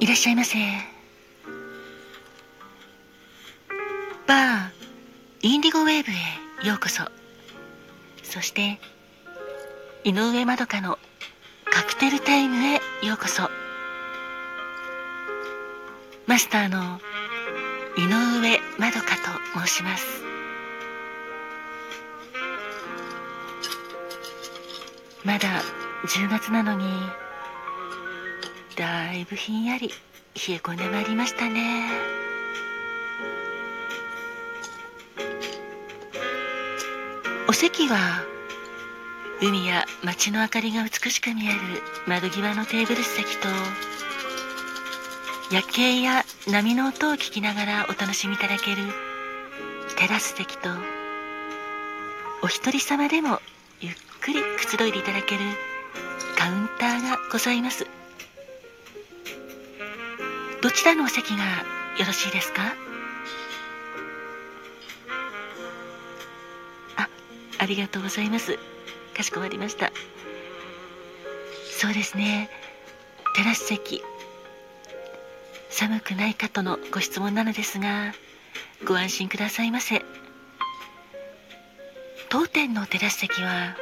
いらっしゃいませ。バーインディゴウェーブへようこそ。そして井上まどかのカクテルタイムへようこそ。マスターの井上まどかと申します。まだ10月なのにだいぶひんやり冷え込んでまいりましたね。お席は海や街の明かりが美しく見える窓際のテーブル席と夜景や波の音を聞きながらお楽しみいただけるテラス席とお一人様でもゆっくりくつろいでいただけるカウンターがございます。どちらのお席がよろしいですか？あありがとうございます。かしこまりました。そうですね。テラス席。寒くないかとのご質問なのですがご安心くださいませ。当店のテラス席は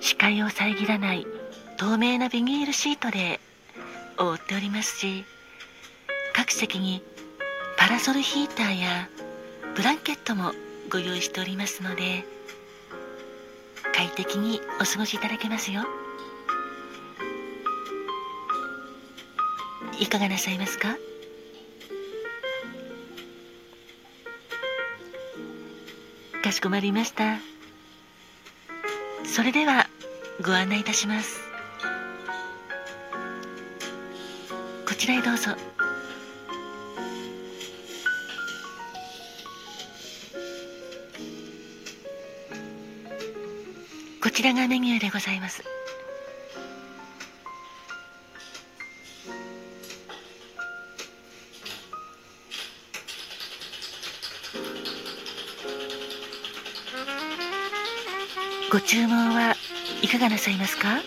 視界を遮らない透明なビニールシートで覆っておりますし各席にパラソルヒーターやブランケットもご用意しておりますので快適にお過ごしいただけますよ。いかがなさいますか？かしこまりました。それではご案内いたします。ちらへどうぞ。こちらがメニューでございます。ご注文はいかがなさいますか？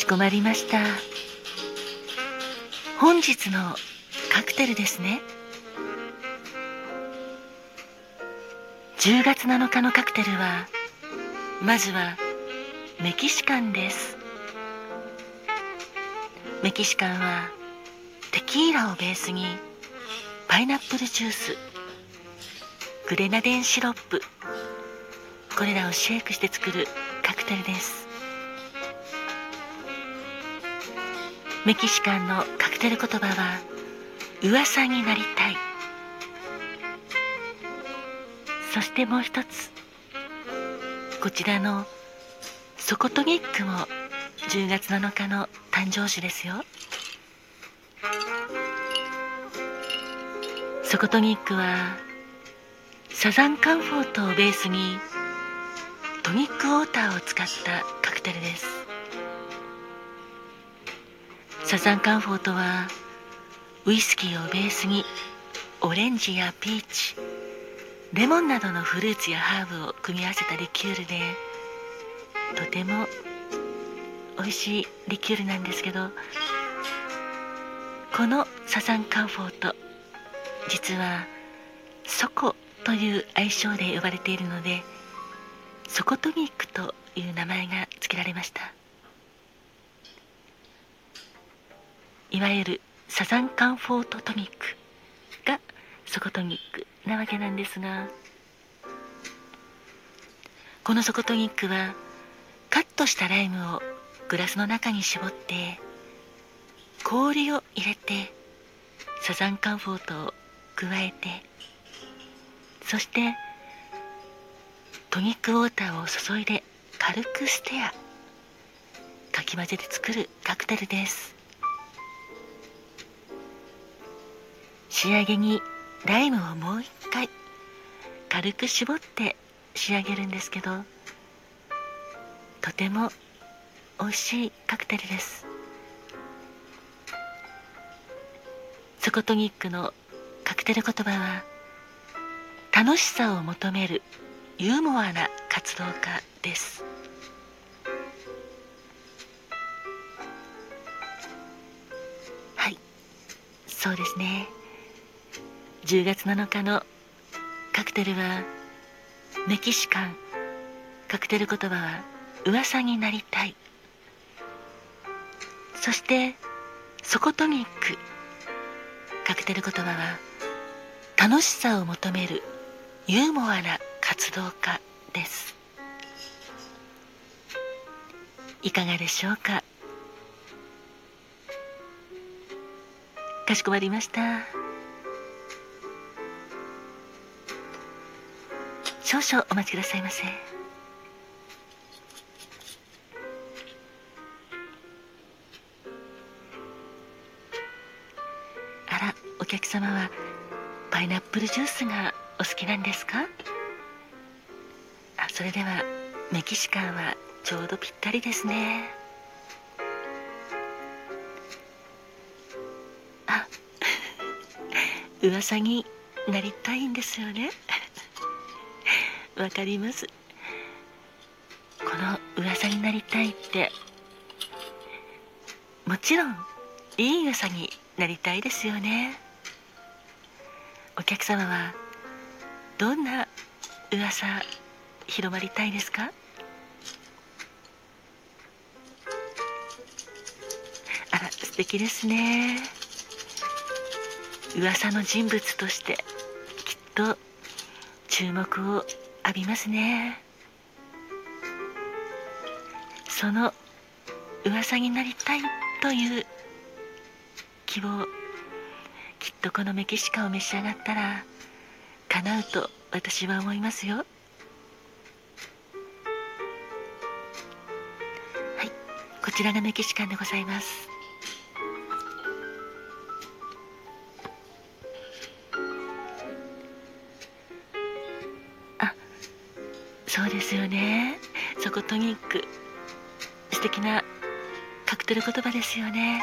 しこまりました。本日のカクテルですね。10月7日のカクテルはまずはメキシカンです。メキシカンはテキーラをベースにパイナップルジュースグレナデンシロップ。これらをシェイクして作るカクテルです。メキシカンのカクテル言葉は噂になりたい。そしてもう一つこちらのソコトニックも10月7日の誕生日ですよ。ソコトニックはサザンカンフォートをベースにトニックウォーターを使ったカクテルです。サザンカンフォートはウイスキーをベースにオレンジやピーチレモンなどのフルーツやハーブを組み合わせたリキュールでとても美味しいリキュールなんですけどこのサザンカンフォート実はソコという愛称で呼ばれているのでソコトニックという名前が付けられました。いわゆるサザンカンフォートトニックがソコトニックなわけなんですがこのソコトニックはカットしたライムをグラスの中に絞って氷を入れてサザンカンフォートを加えてそしてトニックウォーターを注いで軽くステアかき混ぜて作るカクテルです。仕上げにライムをもう一回軽く絞って仕上げるんですけどとても美味しいカクテルですソコトニックのカクテル言葉は楽しさを求めるユーモアな活動家ですはいそうですね10月7日のカクテルはメキシカン。カクテル言葉は噂になりたい。そしてソコトニック。カクテル言葉は楽しさを求めるユーモアな活動家です。いかがでしょうか？かしこまりました。少々お待ちくださいませ。あらお客様はパイナップルジュースがお好きなんですか？あそれではメキシカンはちょうどぴったりですね。あ 噂になりたいんですよね。わかります。この噂になりたいって。もちろんいい噂になりたいですよね。お客様はどんな噂広まりたいですか？あら素敵ですね。噂の人物としてきっと注目を浴びますね。その噂になりたいという希望きっとこのメキシカンを召し上がったら叶うと私は思いますよ。はいこちらがメキシカンでございます。そうですよね。そこトニック素敵なカクテル言葉ですよね。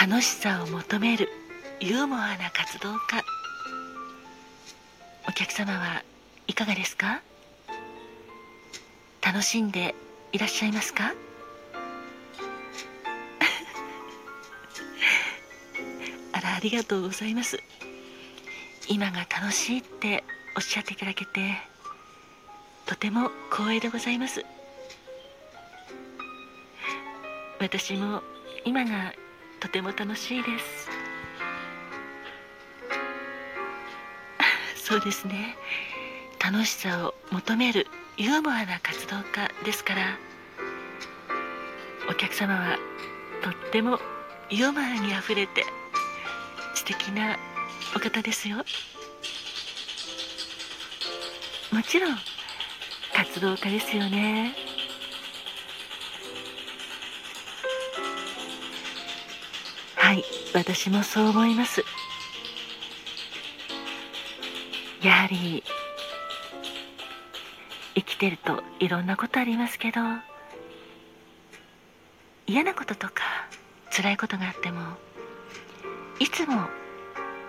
楽しさを求めるユーモアな活動家お客様はいかがですか？楽しんでいらっしゃいますか？あらありがとうございます。今が楽しいっておっしゃっていただけてとても光栄でございます。私も今がとても楽しいです。そうですね。楽しさを求めるユーモアな活動家ですからお客様はとってもユーモアにあふれて素敵なお方ですよ。もちろん。活動家ですよね。はい私もそう思います。やはり生きてるといろんなことありますけど嫌なこととか辛いことがあってもいつも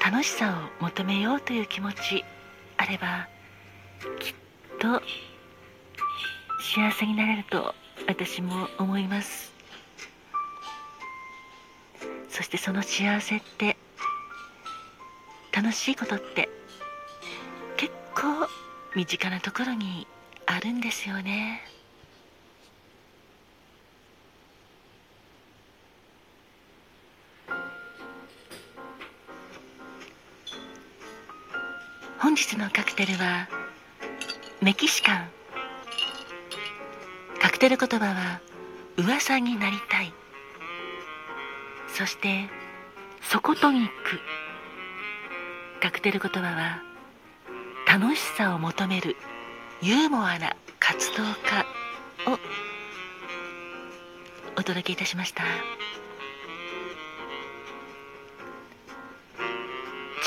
楽しさを求めようという気持ちあればきっと幸せになれると私も思います。そしてその幸せって楽しいことって結構身近なところにあるんですよね。本日のカクテルはメキシカン。カクテル言葉は噂になりたい。そしてソコトニック。カクテル言葉は楽しさを求めるユーモアな活動家。をお届けいたしました。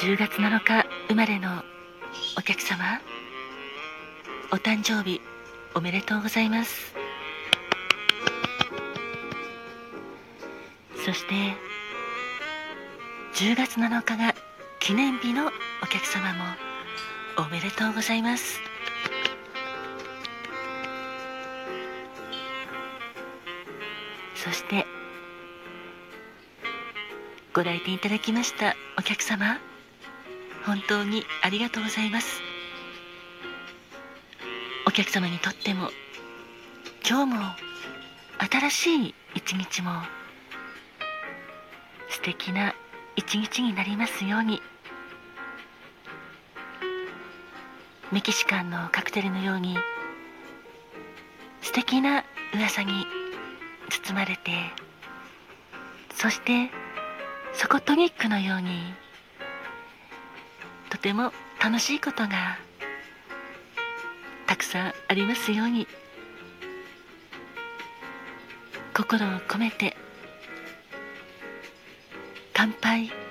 10月7日生まれのお客様。お誕生日おめでとうございます。そして10月7日が記念日のお客様もおめでとうございます。そしてご来店いただきましたお客様本当にありがとうございます。客様にとっても今日も新しい一日も素敵な一日になりますように。メキシカンのカクテルのように素敵な噂に包まれてそしてソコトニックのようにとても楽しいことがたくさんありますように。心を込めて乾杯。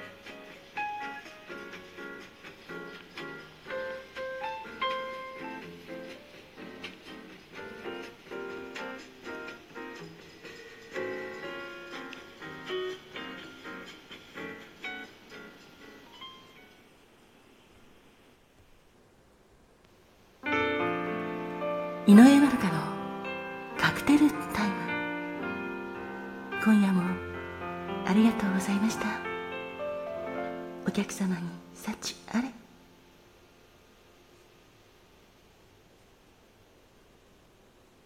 井上まどかのカクテルタイム。今夜もありがとうございました。お客様に幸。